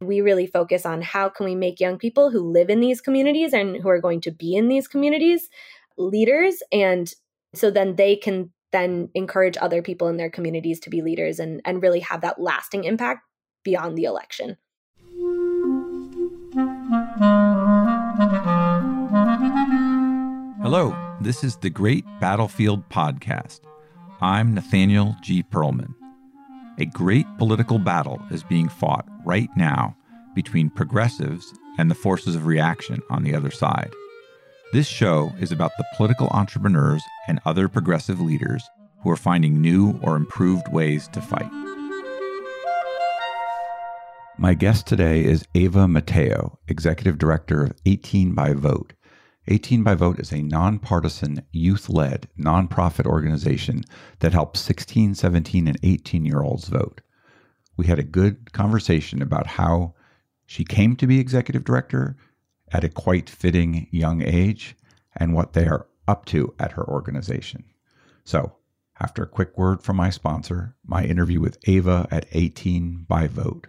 we really focus on how can we make young people who live in these communities and who are going to be in these communities leaders and so then they can then encourage other people in their communities to be leaders and, and really have that lasting impact beyond the election. Hello, this is the Great Battlefield Podcast. I'm Nathaniel G. Pearlman. A great political battle is being fought right now between progressives and the forces of reaction on the other side. This show is about the political entrepreneurs and other progressive leaders who are finding new or improved ways to fight. My guest today is Ava Mateo, Executive Director of 18 by Vote. 18 by Vote is a nonpartisan, youth led nonprofit organization that helps 16, 17, and 18 year olds vote. We had a good conversation about how she came to be executive director at a quite fitting young age and what they are up to at her organization. So, after a quick word from my sponsor, my interview with Ava at 18 by Vote.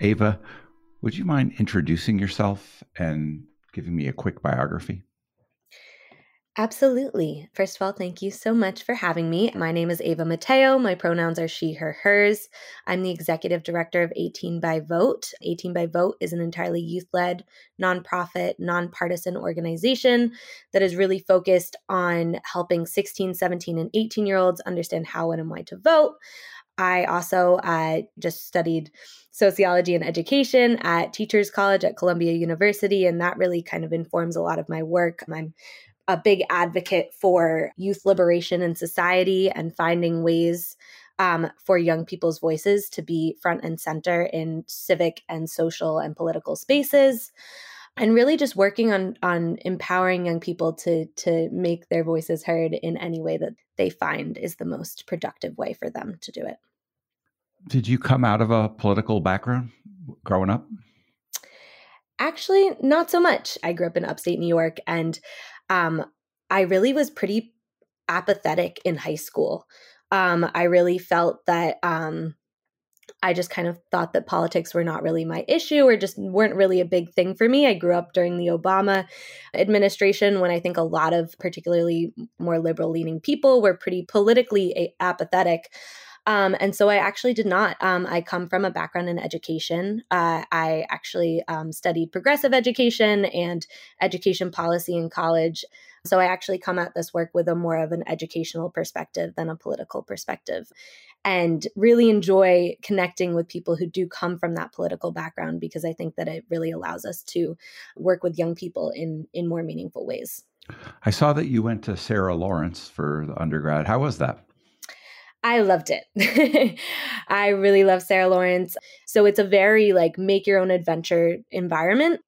Ava, would you mind introducing yourself and giving me a quick biography? Absolutely. First of all, thank you so much for having me. My name is Ava Mateo. My pronouns are she, her, hers. I'm the executive director of 18 by Vote. 18 by Vote is an entirely youth led, nonprofit, nonpartisan organization that is really focused on helping 16, 17, and 18 year olds understand how and why to vote. I also uh, just studied sociology and education at Teachers College at Columbia University, and that really kind of informs a lot of my work. I'm a big advocate for youth liberation in society and finding ways um, for young people's voices to be front and center in civic and social and political spaces and really just working on on empowering young people to to make their voices heard in any way that they find is the most productive way for them to do it. Did you come out of a political background growing up? Actually, not so much. I grew up in upstate New York and um, I really was pretty apathetic in high school. Um, I really felt that um, I just kind of thought that politics were not really my issue or just weren't really a big thing for me. I grew up during the Obama administration when I think a lot of particularly more liberal leaning people were pretty politically apathetic. Um, and so I actually did not. Um, I come from a background in education. Uh, I actually um, studied progressive education and education policy in college. So I actually come at this work with a more of an educational perspective than a political perspective and really enjoy connecting with people who do come from that political background because I think that it really allows us to work with young people in in more meaningful ways. I saw that you went to Sarah Lawrence for undergrad. How was that? I loved it. I really love Sarah Lawrence. So it's a very like make your own adventure environment.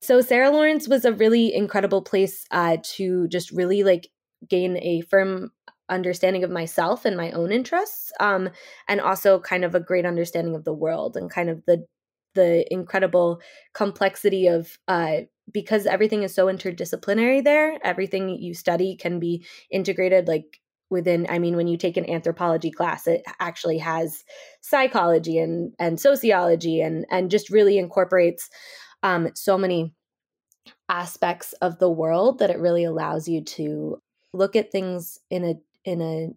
So Sarah Lawrence was a really incredible place uh, to just really like gain a firm understanding of myself and my own interests, um, and also kind of a great understanding of the world and kind of the the incredible complexity of uh, because everything is so interdisciplinary there. Everything you study can be integrated like within i mean when you take an anthropology class it actually has psychology and and sociology and and just really incorporates um, so many aspects of the world that it really allows you to look at things in a in a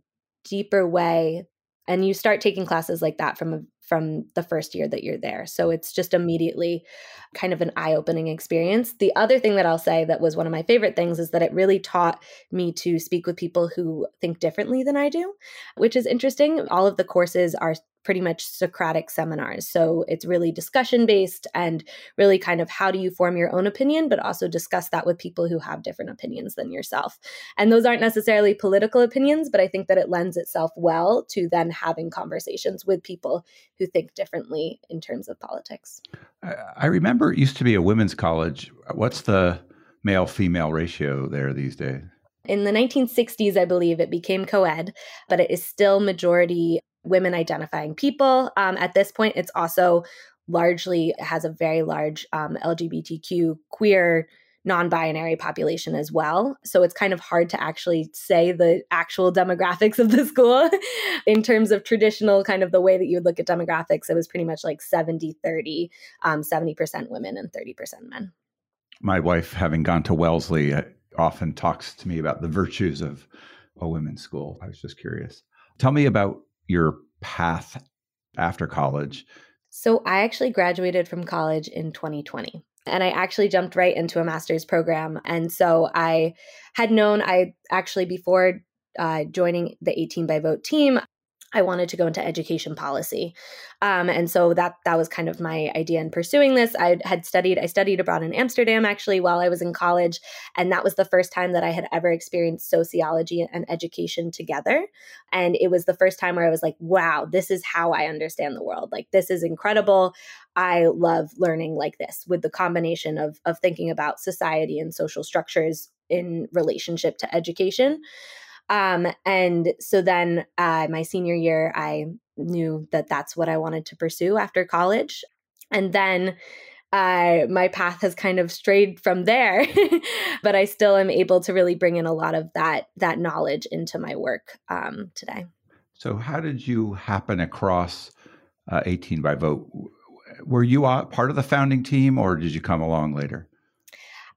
deeper way. And you start taking classes like that from a from the first year that you're there. So it's just immediately kind of an eye opening experience. The other thing that I'll say that was one of my favorite things is that it really taught me to speak with people who think differently than I do, which is interesting. All of the courses are pretty much Socratic seminars. So it's really discussion based and really kind of how do you form your own opinion, but also discuss that with people who have different opinions than yourself. And those aren't necessarily political opinions, but I think that it lends itself well to then having conversations with people who think differently in terms of politics. I remember it used to be a women's college. What's the male female ratio there these days? In the 1960s, I believe it became co ed, but it is still majority women identifying people. Um, at this point, it's also largely has a very large um, LGBTQ queer non-binary population as well. So it's kind of hard to actually say the actual demographics of the school. In terms of traditional kind of the way that you would look at demographics it was pretty much like 70 30 um, 70% women and 30% men. My wife having gone to wellesley uh, often talks to me about the virtues of a women's school. I was just curious. Tell me about your path after college? So, I actually graduated from college in 2020 and I actually jumped right into a master's program. And so I had known, I actually, before uh, joining the 18 by vote team, I wanted to go into education policy. Um, and so that that was kind of my idea in pursuing this. I had studied, I studied abroad in Amsterdam actually while I was in college. And that was the first time that I had ever experienced sociology and education together. And it was the first time where I was like, wow, this is how I understand the world. Like this is incredible. I love learning like this with the combination of of thinking about society and social structures in relationship to education. Um, and so then uh, my senior year, I knew that that's what I wanted to pursue after college. And then uh, my path has kind of strayed from there, but I still am able to really bring in a lot of that that knowledge into my work um, today. So, how did you happen across uh, 18 by vote? Were you part of the founding team, or did you come along later?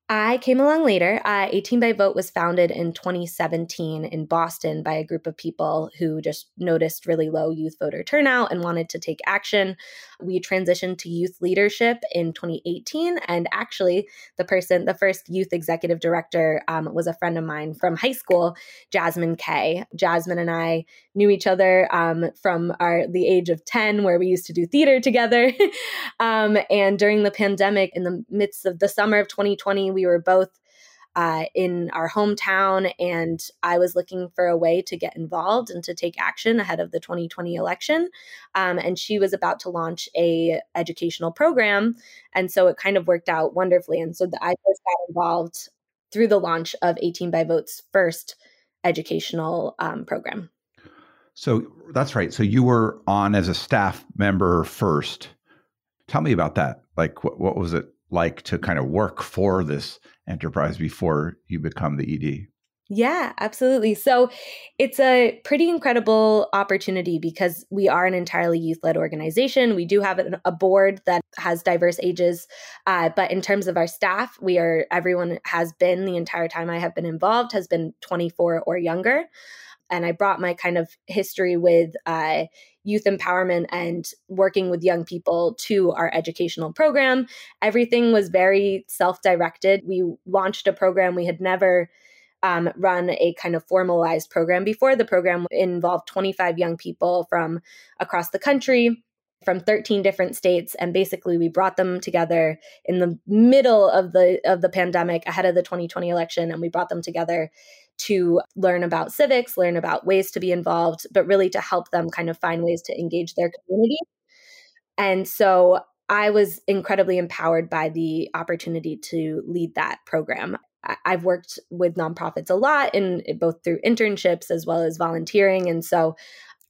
I came along later. Uh, 18 by Vote was founded in 2017 in Boston by a group of people who just noticed really low youth voter turnout and wanted to take action. We transitioned to youth leadership in 2018. And actually, the person, the first youth executive director, um, was a friend of mine from high school, Jasmine Kay. Jasmine and I knew each other um, from our the age of 10, where we used to do theater together. um, and during the pandemic, in the midst of the summer of 2020, we were both uh, in our hometown, and I was looking for a way to get involved and to take action ahead of the 2020 election. Um, and she was about to launch a educational program, and so it kind of worked out wonderfully. And so the, I first got involved through the launch of 18 by Vote's first educational um, program. So that's right. So you were on as a staff member first. Tell me about that. Like, what, what was it like to kind of work for this enterprise before you become the ED? Yeah, absolutely. So it's a pretty incredible opportunity because we are an entirely youth led organization. We do have a board that has diverse ages, uh, but in terms of our staff, we are everyone has been the entire time I have been involved has been 24 or younger and I brought my kind of history with uh, youth empowerment and working with young people to our educational program. Everything was very self directed. We launched a program we had never. Um, run a kind of formalized program before. The program involved 25 young people from across the country from 13 different states and basically we brought them together in the middle of the of the pandemic ahead of the 2020 election and we brought them together to learn about civics, learn about ways to be involved, but really to help them kind of find ways to engage their community. And so I was incredibly empowered by the opportunity to lead that program. I've worked with nonprofits a lot in both through internships as well as volunteering. And so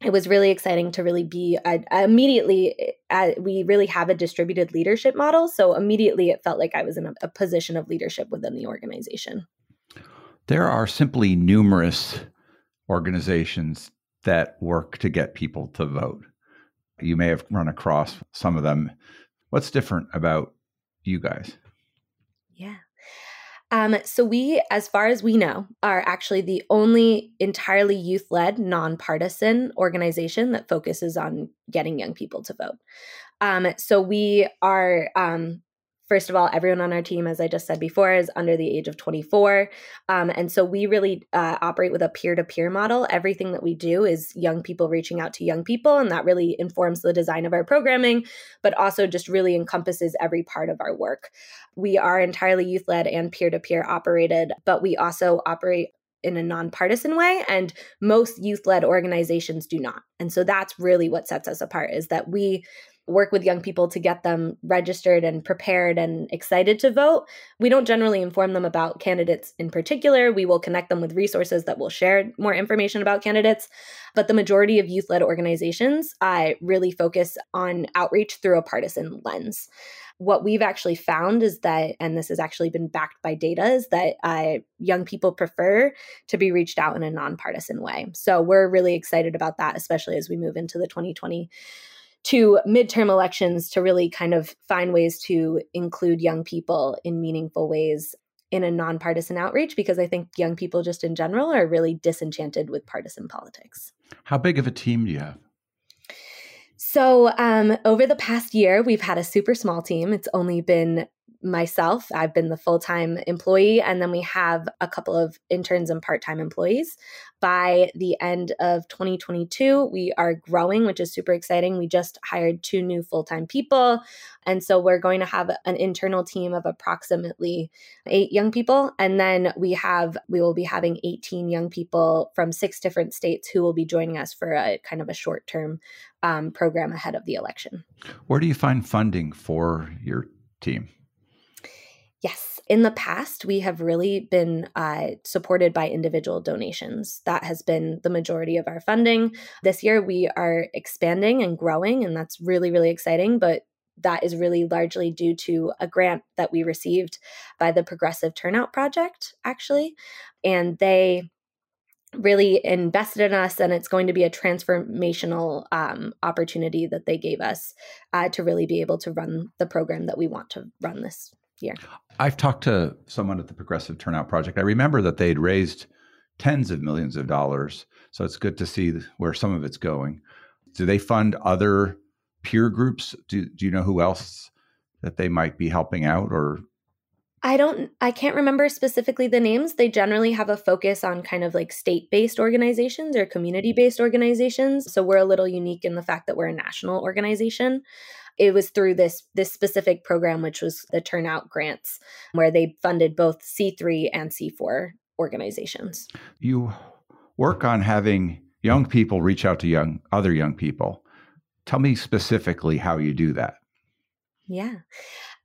it was really exciting to really be uh, immediately uh, we really have a distributed leadership model so immediately it felt like i was in a, a position of leadership within the organization there are simply numerous organizations that work to get people to vote. You may have run across some of them. What's different about you guys? Yeah. Um, so, we, as far as we know, are actually the only entirely youth led, nonpartisan organization that focuses on getting young people to vote. Um, so, we are um, First of all, everyone on our team, as I just said before, is under the age of 24. Um, and so we really uh, operate with a peer to peer model. Everything that we do is young people reaching out to young people, and that really informs the design of our programming, but also just really encompasses every part of our work. We are entirely youth led and peer to peer operated, but we also operate in a nonpartisan way and most youth-led organizations do not and so that's really what sets us apart is that we work with young people to get them registered and prepared and excited to vote. We don't generally inform them about candidates in particular. We will connect them with resources that will share more information about candidates. But the majority of youth led organizations uh, really focus on outreach through a partisan lens what we've actually found is that, and this has actually been backed by data, is that uh, young people prefer to be reached out in a nonpartisan way. So we're really excited about that, especially as we move into the 2020 to midterm elections to really kind of find ways to include young people in meaningful ways in a nonpartisan outreach because I think young people just in general are really disenchanted with partisan politics. How big of a team do you have? So, um, over the past year, we've had a super small team. It's only been myself. I've been the full time employee, and then we have a couple of interns and part time employees. By the end of 2022, we are growing, which is super exciting. We just hired two new full time people. And so we're going to have an internal team of approximately eight young people. And then we have, we will be having 18 young people from six different states who will be joining us for a kind of a short term um, program ahead of the election. Where do you find funding for your team? In the past, we have really been uh, supported by individual donations. That has been the majority of our funding. This year, we are expanding and growing, and that's really, really exciting. But that is really largely due to a grant that we received by the Progressive Turnout Project, actually. And they really invested in us and it's going to be a transformational um, opportunity that they gave us uh, to really be able to run the program that we want to run this year i've talked to someone at the progressive turnout project i remember that they'd raised tens of millions of dollars so it's good to see where some of it's going do they fund other peer groups do, do you know who else that they might be helping out or I don't I can't remember specifically the names. They generally have a focus on kind of like state-based organizations or community-based organizations. So we're a little unique in the fact that we're a national organization. It was through this this specific program which was the turnout grants where they funded both C3 and C4 organizations. You work on having young people reach out to young other young people. Tell me specifically how you do that. Yeah.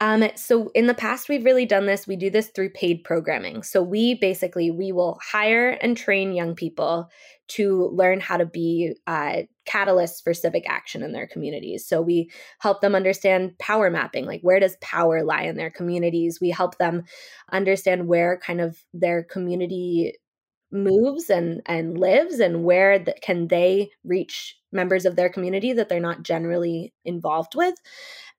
Um, so in the past, we've really done this. We do this through paid programming. So we basically we will hire and train young people to learn how to be uh, catalysts for civic action in their communities. So we help them understand power mapping, like where does power lie in their communities. We help them understand where kind of their community moves and and lives and where the, can they reach members of their community that they're not generally involved with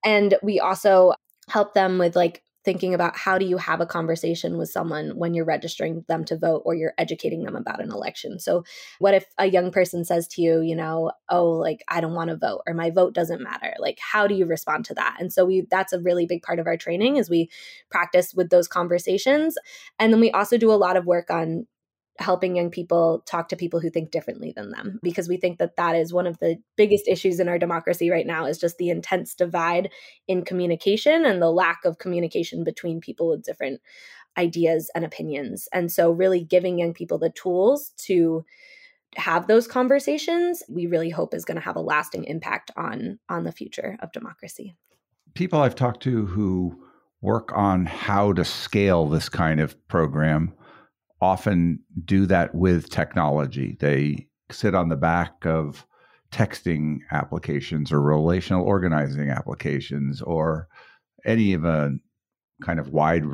and we also help them with like thinking about how do you have a conversation with someone when you're registering them to vote or you're educating them about an election. So what if a young person says to you, you know, oh like I don't want to vote or my vote doesn't matter. Like how do you respond to that? And so we that's a really big part of our training is we practice with those conversations. And then we also do a lot of work on helping young people talk to people who think differently than them because we think that that is one of the biggest issues in our democracy right now is just the intense divide in communication and the lack of communication between people with different ideas and opinions. And so really giving young people the tools to have those conversations we really hope is going to have a lasting impact on on the future of democracy. People i've talked to who work on how to scale this kind of program often do that with technology. They sit on the back of texting applications or relational organizing applications or any of a kind of wide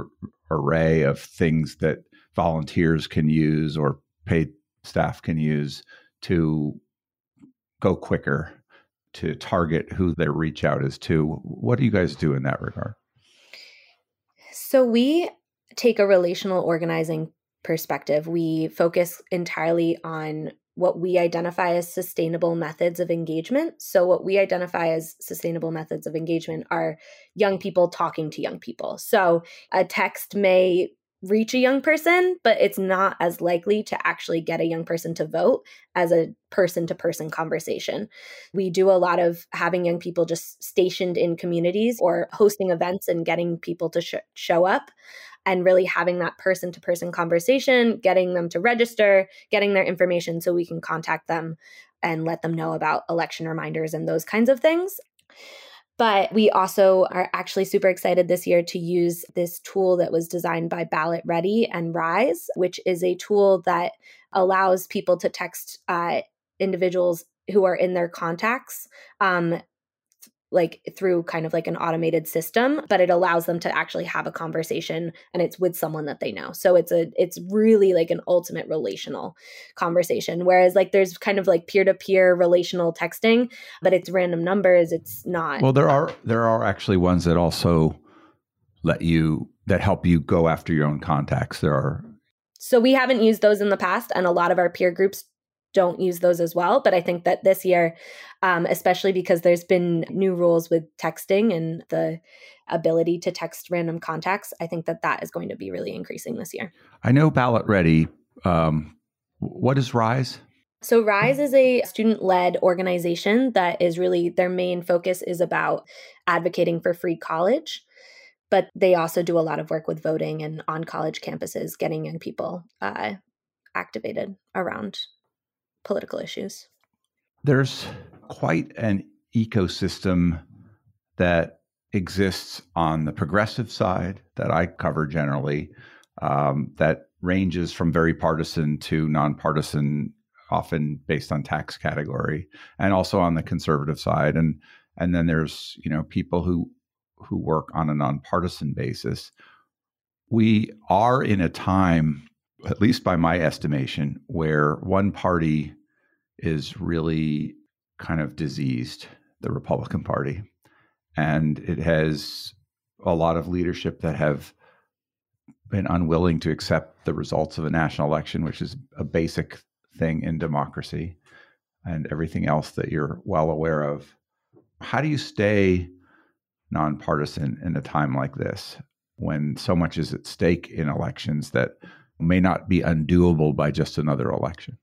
array of things that volunteers can use or paid staff can use to go quicker to target who their reach out is to. What do you guys do in that regard? So we take a relational organizing perspective, we focus entirely on what we identify as sustainable methods of engagement. So, what we identify as sustainable methods of engagement are young people talking to young people. So, a text may reach a young person, but it's not as likely to actually get a young person to vote as a person to person conversation. We do a lot of having young people just stationed in communities or hosting events and getting people to sh- show up and really having that person to person conversation, getting them to register, getting their information so we can contact them and let them know about election reminders and those kinds of things. But we also are actually super excited this year to use this tool that was designed by Ballot Ready and Rise, which is a tool that allows people to text uh, individuals who are in their contacts um, like through kind of like an automated system but it allows them to actually have a conversation and it's with someone that they know. So it's a it's really like an ultimate relational conversation whereas like there's kind of like peer-to-peer relational texting but it's random numbers it's not well there are there are actually ones that also let you that help you go after your own contacts. There are so we haven't used those in the past and a lot of our peer groups don't use those as well. But I think that this year, um, especially because there's been new rules with texting and the ability to text random contacts, I think that that is going to be really increasing this year. I know Ballot Ready. Um, what is Rise? So, Rise is a student led organization that is really their main focus is about advocating for free college. But they also do a lot of work with voting and on college campuses, getting young people uh, activated around political issues. There's quite an ecosystem that exists on the progressive side that I cover generally, um, that ranges from very partisan to nonpartisan, often based on tax category, and also on the conservative side. And and then there's you know people who who work on a nonpartisan basis. We are in a time at least by my estimation, where one party is really kind of diseased, the Republican Party. And it has a lot of leadership that have been unwilling to accept the results of a national election, which is a basic thing in democracy, and everything else that you're well aware of. How do you stay nonpartisan in a time like this when so much is at stake in elections that may not be undoable by just another election?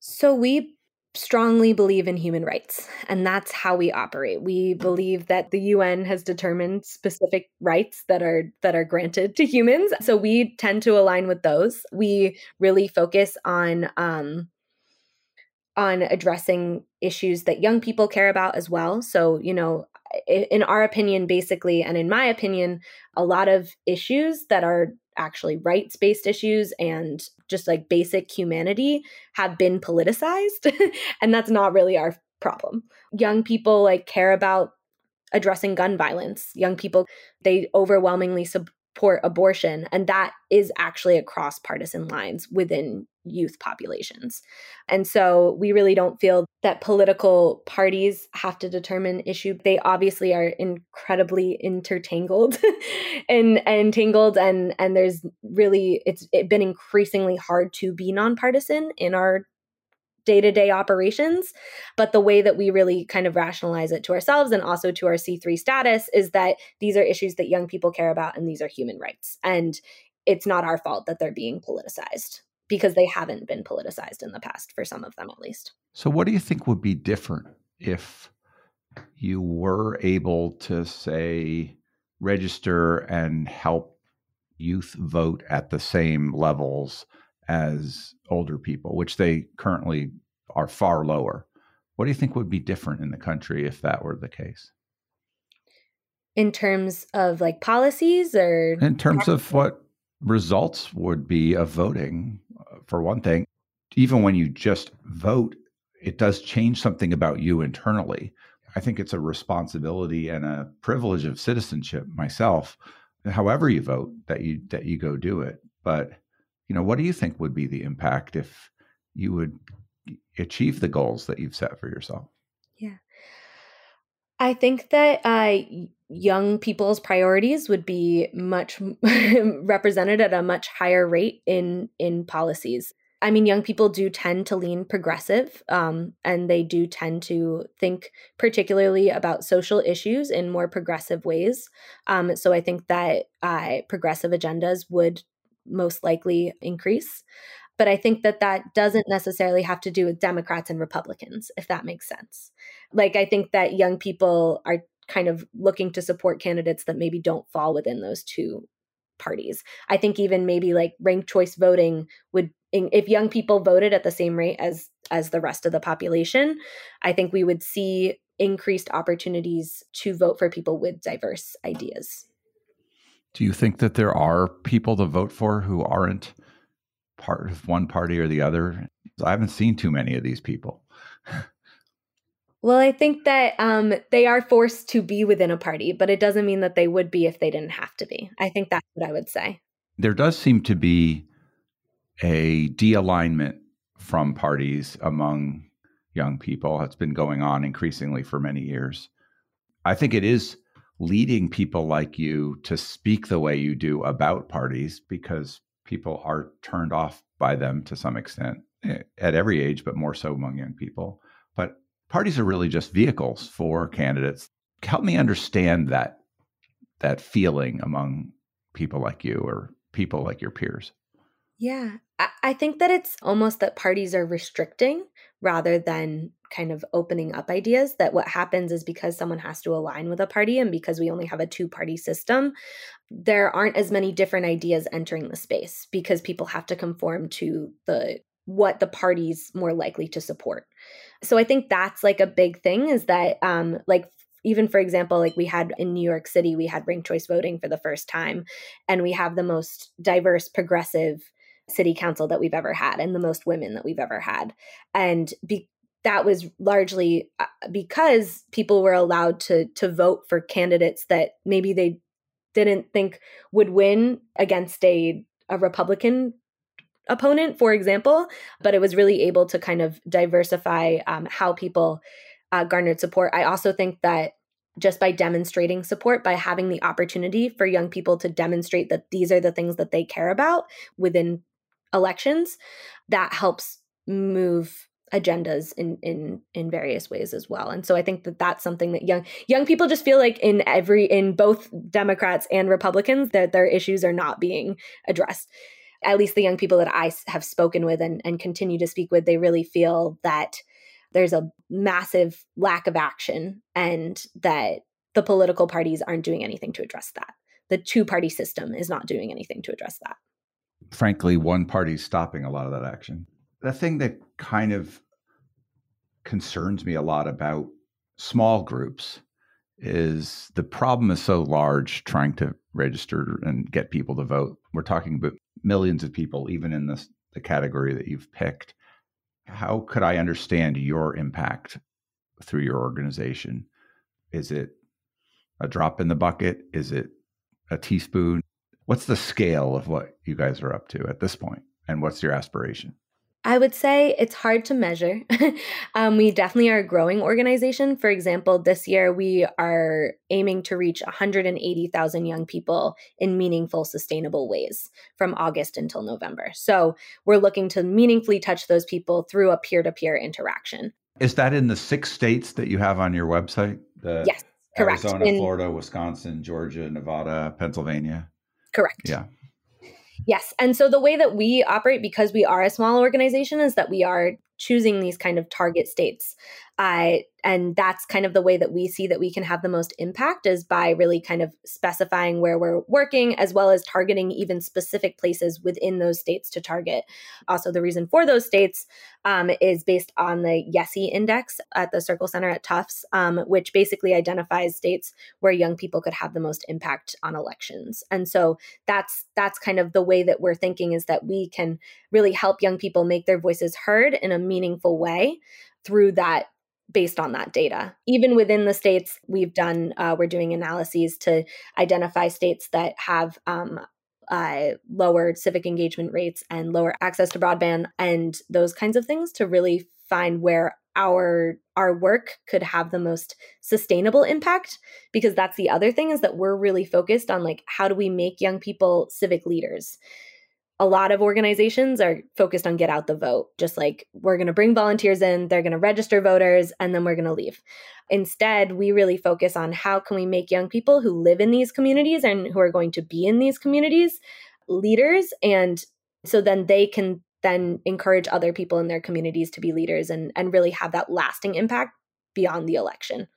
So we strongly believe in human rights and that's how we operate. We believe that the UN has determined specific rights that are that are granted to humans. So we tend to align with those. We really focus on um on addressing issues that young people care about as well. So you know in our opinion basically and in my opinion a lot of issues that are actually rights based issues and just like basic humanity have been politicized. and that's not really our problem. Young people like care about addressing gun violence. Young people, they overwhelmingly support abortion. And that is actually across partisan lines within youth populations. And so we really don't feel that political parties have to determine issue. They obviously are incredibly intertangled and entangled and and there's really it's it been increasingly hard to be nonpartisan in our day-to-day operations but the way that we really kind of rationalize it to ourselves and also to our C3 status is that these are issues that young people care about and these are human rights and it's not our fault that they're being politicized because they haven't been politicized in the past for some of them at least. So what do you think would be different if you were able to say register and help youth vote at the same levels as older people, which they currently are far lower. What do you think would be different in the country if that were the case? In terms of like policies or in terms of what results would be of voting uh, for one thing, even when you just vote, it does change something about you internally. I think it's a responsibility and a privilege of citizenship myself, however you vote, that you that you go do it. But you know, what do you think would be the impact if you would achieve the goals that you've set for yourself? Yeah. I think that uh, young people's priorities would be much represented at a much higher rate in in policies I mean, young people do tend to lean progressive, um, and they do tend to think particularly about social issues in more progressive ways. Um, so I think that uh, progressive agendas would most likely increase. But I think that that doesn't necessarily have to do with Democrats and Republicans, if that makes sense. Like, I think that young people are kind of looking to support candidates that maybe don't fall within those two parties. I think even maybe like ranked choice voting would if young people voted at the same rate as as the rest of the population, I think we would see increased opportunities to vote for people with diverse ideas. Do you think that there are people to vote for who aren't part of one party or the other? I haven't seen too many of these people. Well, I think that um, they are forced to be within a party, but it doesn't mean that they would be if they didn't have to be. I think that's what I would say. There does seem to be a de-alignment from parties among young people. It's been going on increasingly for many years. I think it is leading people like you to speak the way you do about parties because people are turned off by them to some extent eh, at every age, but more so among young people. But parties are really just vehicles for candidates. Help me understand that that feeling among people like you or people like your peers. Yeah, I think that it's almost that parties are restricting rather than kind of opening up ideas. That what happens is because someone has to align with a party and because we only have a two party system, there aren't as many different ideas entering the space because people have to conform to the what the party's more likely to support. So I think that's like a big thing is that um like even for example like we had in New York City we had ranked choice voting for the first time and we have the most diverse progressive city council that we've ever had and the most women that we've ever had and be, that was largely uh, because people were allowed to to vote for candidates that maybe they didn't think would win against a a Republican opponent, for example, but it was really able to kind of diversify um, how people uh, garnered support. I also think that just by demonstrating support, by having the opportunity for young people to demonstrate that these are the things that they care about within elections, that helps move agendas in in in various ways as well and so i think that that's something that young young people just feel like in every in both democrats and republicans that their issues are not being addressed at least the young people that I have spoken with and, and continue to speak with, they really feel that there's a massive lack of action and that the political parties aren't doing anything to address that. The two party system is not doing anything to address that. Frankly, one party's stopping a lot of that action. The thing that kind of concerns me a lot about small groups is the problem is so large trying to register and get people to vote. We're talking about millions of people, even in this, the category that you've picked. How could I understand your impact through your organization? Is it a drop in the bucket? Is it a teaspoon? What's the scale of what you guys are up to at this point? And what's your aspiration? I would say it's hard to measure. um, we definitely are a growing organization. For example, this year we are aiming to reach 180,000 young people in meaningful, sustainable ways from August until November. So we're looking to meaningfully touch those people through a peer to peer interaction. Is that in the six states that you have on your website? The yes, correct. Arizona, in, Florida, Wisconsin, Georgia, Nevada, Pennsylvania? Correct. Yeah. Yes. And so the way that we operate, because we are a small organization, is that we are choosing these kind of target states. Uh, and that's kind of the way that we see that we can have the most impact is by really kind of specifying where we're working as well as targeting even specific places within those states to target. Also the reason for those states um, is based on the yesi index at the circle center at tufts um, which basically identifies states where young people could have the most impact on elections. And so that's that's kind of the way that we're thinking is that we can really help young people make their voices heard in a meaningful way through that based on that data. Even within the states, we've done, uh, we're doing analyses to identify states that have um, uh, lower civic engagement rates and lower access to broadband and those kinds of things to really find where our our work could have the most sustainable impact because that's the other thing is that we're really focused on like how do we make young people civic leaders a lot of organizations are focused on get out the vote, just like we're going to bring volunteers in, they're going to register voters, and then we're going to leave. Instead, we really focus on how can we make young people who live in these communities and who are going to be in these communities leaders and so then they can then encourage other people in their communities to be leaders and and really have that lasting impact beyond the election.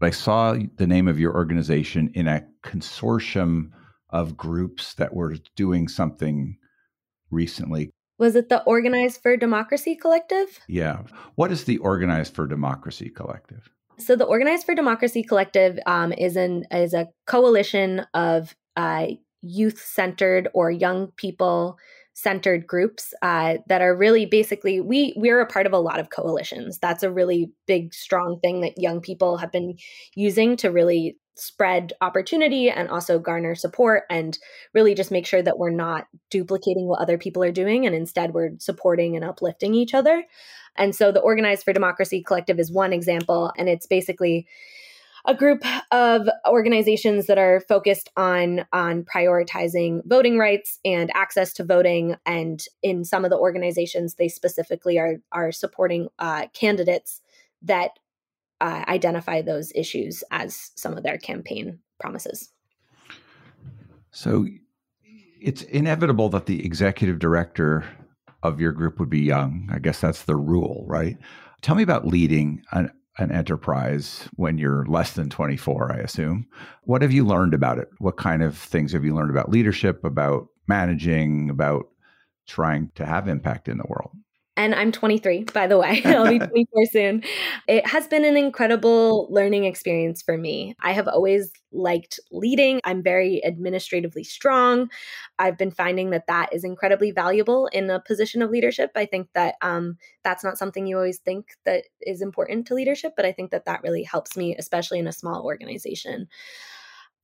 I saw the name of your organization in a consortium of groups that were doing something recently. Was it the Organized for Democracy Collective? Yeah. What is the Organized for Democracy Collective? So the Organized for Democracy Collective um, is an is a coalition of uh, youth centered or young people centered groups uh, that are really basically we we're a part of a lot of coalitions that's a really big strong thing that young people have been using to really spread opportunity and also garner support and really just make sure that we're not duplicating what other people are doing and instead we're supporting and uplifting each other. And so the Organized for Democracy Collective is one example and it's basically a group of organizations that are focused on on prioritizing voting rights and access to voting and in some of the organizations they specifically are are supporting uh, candidates that uh, identify those issues as some of their campaign promises. So it's inevitable that the executive director of your group would be young. I guess that's the rule, right? Tell me about leading an, an enterprise when you're less than 24, I assume. What have you learned about it? What kind of things have you learned about leadership, about managing, about trying to have impact in the world? And I'm 23, by the way. I'll be 24 soon. It has been an incredible learning experience for me. I have always liked leading. I'm very administratively strong. I've been finding that that is incredibly valuable in a position of leadership. I think that um, that's not something you always think that is important to leadership, but I think that that really helps me, especially in a small organization.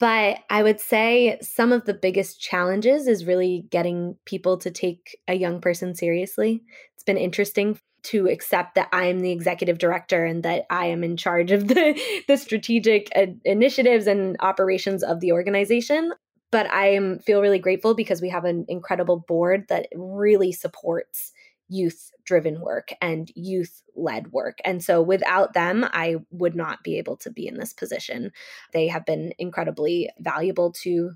But I would say some of the biggest challenges is really getting people to take a young person seriously. It's been interesting to accept that I am the executive director and that I am in charge of the, the strategic uh, initiatives and operations of the organization. But I am feel really grateful because we have an incredible board that really supports youth driven work and youth led work. And so without them, I would not be able to be in this position. They have been incredibly valuable to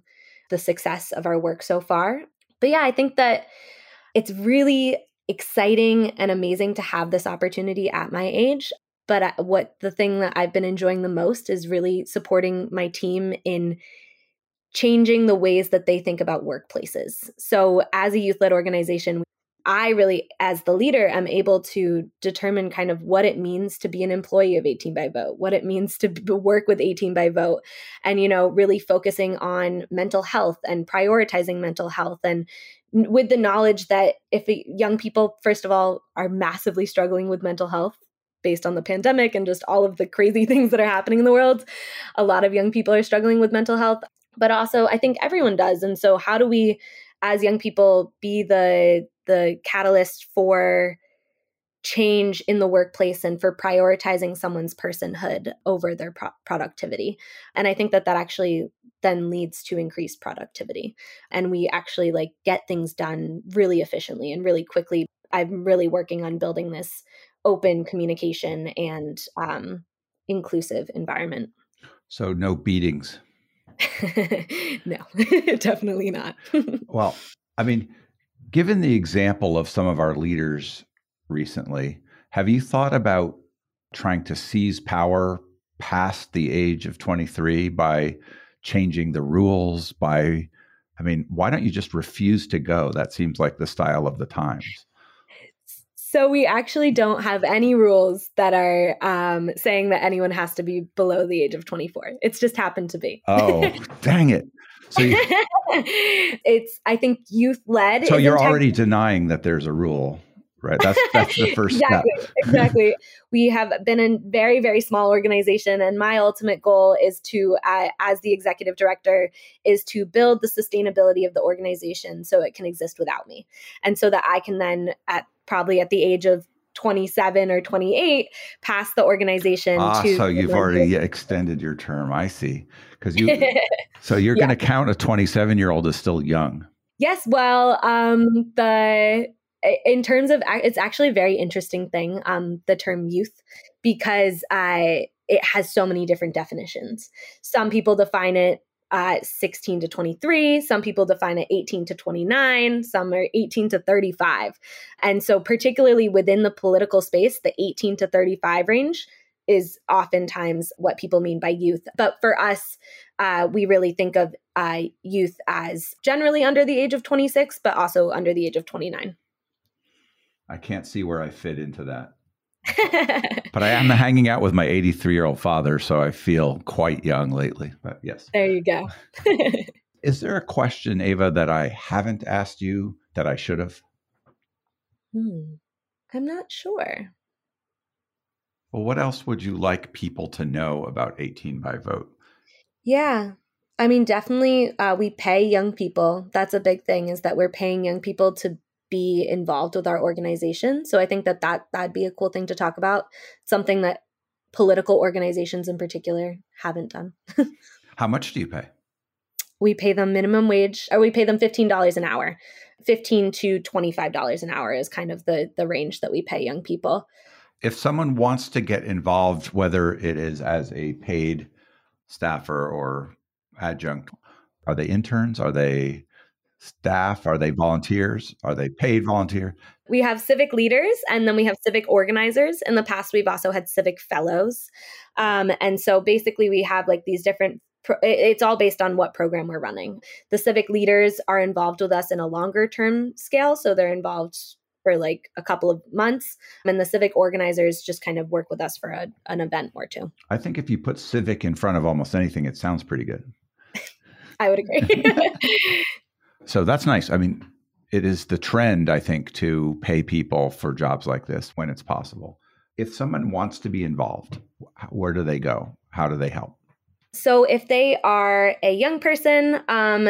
the success of our work so far. But yeah, I think that it's really exciting and amazing to have this opportunity at my age. But uh, what the thing that I've been enjoying the most is really supporting my team in changing the ways that they think about workplaces. So, as a youth led organization, I really, as the leader, am able to determine kind of what it means to be an employee of 18 by vote, what it means to work with 18 by vote, and, you know, really focusing on mental health and prioritizing mental health. And with the knowledge that if young people, first of all, are massively struggling with mental health, based on the pandemic and just all of the crazy things that are happening in the world. A lot of young people are struggling with mental health, but also I think everyone does. And so, how do we, as young people, be the the catalyst for change in the workplace and for prioritizing someone's personhood over their pro- productivity. And I think that that actually then leads to increased productivity and we actually like get things done really efficiently and really quickly. I'm really working on building this open communication and um, inclusive environment. So no beatings. no, definitely not. well, I mean, Given the example of some of our leaders recently, have you thought about trying to seize power past the age of 23 by changing the rules? By, I mean, why don't you just refuse to go? That seems like the style of the times. So we actually don't have any rules that are um, saying that anyone has to be below the age of 24. It's just happened to be. Oh, dang it. So you, it's I think youth led. So you're already denying that there's a rule, right? That's that's the first exactly, step. exactly. We have been a very very small organization, and my ultimate goal is to, uh, as the executive director, is to build the sustainability of the organization so it can exist without me, and so that I can then at probably at the age of 27 or 28 pass the organization ah, to so you've already extended your term i see because you so you're yeah. going to count a 27 year old as still young Yes, well, um, the in terms of it's actually a very interesting thing, um, the term youth, because I it has so many different definitions. Some people define it uh, 16 to 23. Some people define it 18 to 29. Some are 18 to 35. And so, particularly within the political space, the 18 to 35 range is oftentimes what people mean by youth. But for us, uh, we really think of uh, youth as generally under the age of 26, but also under the age of 29. I can't see where I fit into that. but I am hanging out with my 83 year old father, so I feel quite young lately. But yes. There you go. Is there a question, Ava, that I haven't asked you that I should have? Hmm. I'm not sure. Well, what else would you like people to know about 18 by vote? Yeah. I mean, definitely uh, we pay young people. That's a big thing is that we're paying young people to be involved with our organization. So I think that, that that'd be a cool thing to talk about. Something that political organizations in particular haven't done. How much do you pay? We pay them minimum wage, or we pay them $15 an hour. 15 to $25 an hour is kind of the the range that we pay young people. If someone wants to get involved whether it is as a paid staffer or adjunct, are they interns? Are they staff? Are they volunteers? Are they paid volunteer? We have civic leaders and then we have civic organizers. In the past, we've also had civic fellows. Um, and so basically, we have like these different it's all based on what program we're running. The civic leaders are involved with us in a longer term scale. So they're involved for like a couple of months. And the civic organizers just kind of work with us for a, an event or two. I think if you put civic in front of almost anything, it sounds pretty good. I would agree. So that's nice. I mean, it is the trend, I think, to pay people for jobs like this when it's possible. If someone wants to be involved, where do they go? How do they help? So, if they are a young person, um,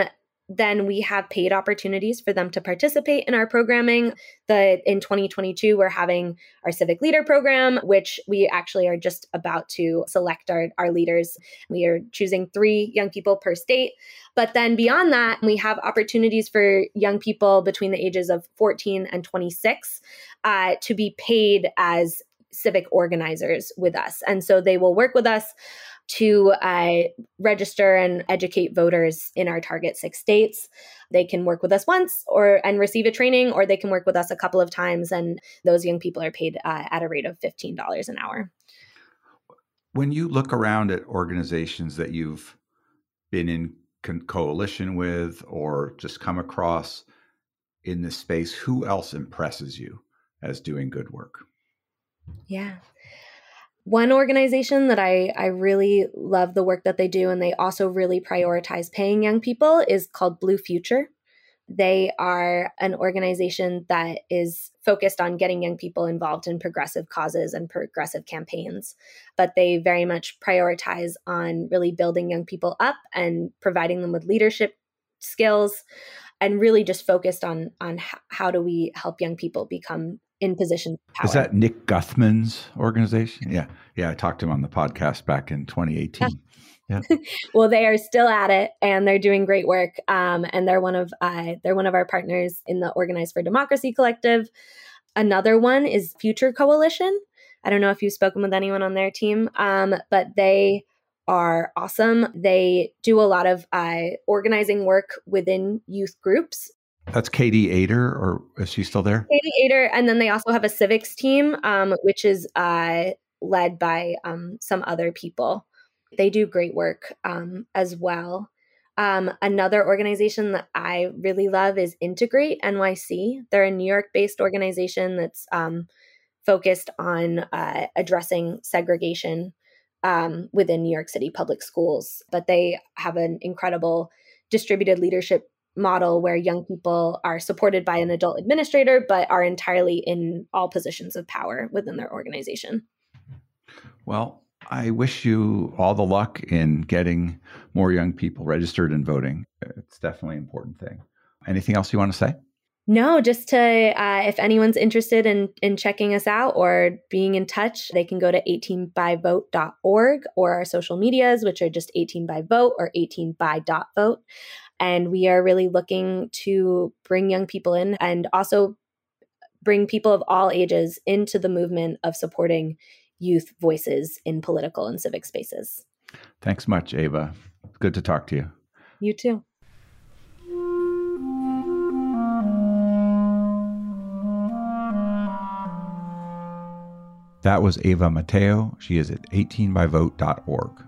then we have paid opportunities for them to participate in our programming. The in 2022 we're having our civic leader program which we actually are just about to select our our leaders. We are choosing 3 young people per state. But then beyond that, we have opportunities for young people between the ages of 14 and 26 uh, to be paid as civic organizers with us. And so they will work with us to uh, register and educate voters in our target six states. They can work with us once or and receive a training, or they can work with us a couple of times, and those young people are paid uh, at a rate of fifteen dollars an hour. When you look around at organizations that you've been in co- coalition with or just come across in this space, who else impresses you as doing good work? Yeah. One organization that I, I really love the work that they do, and they also really prioritize paying young people, is called Blue Future. They are an organization that is focused on getting young people involved in progressive causes and progressive campaigns, but they very much prioritize on really building young people up and providing them with leadership skills and really just focused on on how do we help young people become in position. Is that Nick Guthman's organization? Yeah. Yeah. I talked to him on the podcast back in 2018. Yeah. well, they are still at it and they're doing great work. Um, and they're one of uh, they're one of our partners in the Organize for Democracy Collective. Another one is Future Coalition. I don't know if you've spoken with anyone on their team, um, but they are awesome. They do a lot of uh, organizing work within youth groups. That's Katie Eder, or is she still there? Katie Eder, and then they also have a civics team, um, which is uh, led by um, some other people. They do great work um, as well. Um, another organization that I really love is Integrate NYC. They're a New York based organization that's um, focused on uh, addressing segregation um, within New York City public schools. But they have an incredible distributed leadership model where young people are supported by an adult administrator but are entirely in all positions of power within their organization. Well, I wish you all the luck in getting more young people registered and voting. It's definitely an important thing. Anything else you want to say? No, just to uh, if anyone's interested in in checking us out or being in touch, they can go to 18byvote.org or our social medias, which are just 18 by vote or 18 by dot vote. And we are really looking to bring young people in and also bring people of all ages into the movement of supporting youth voices in political and civic spaces. Thanks much, Ava. Good to talk to you. You too. That was Ava Mateo. She is at 18byvote.org.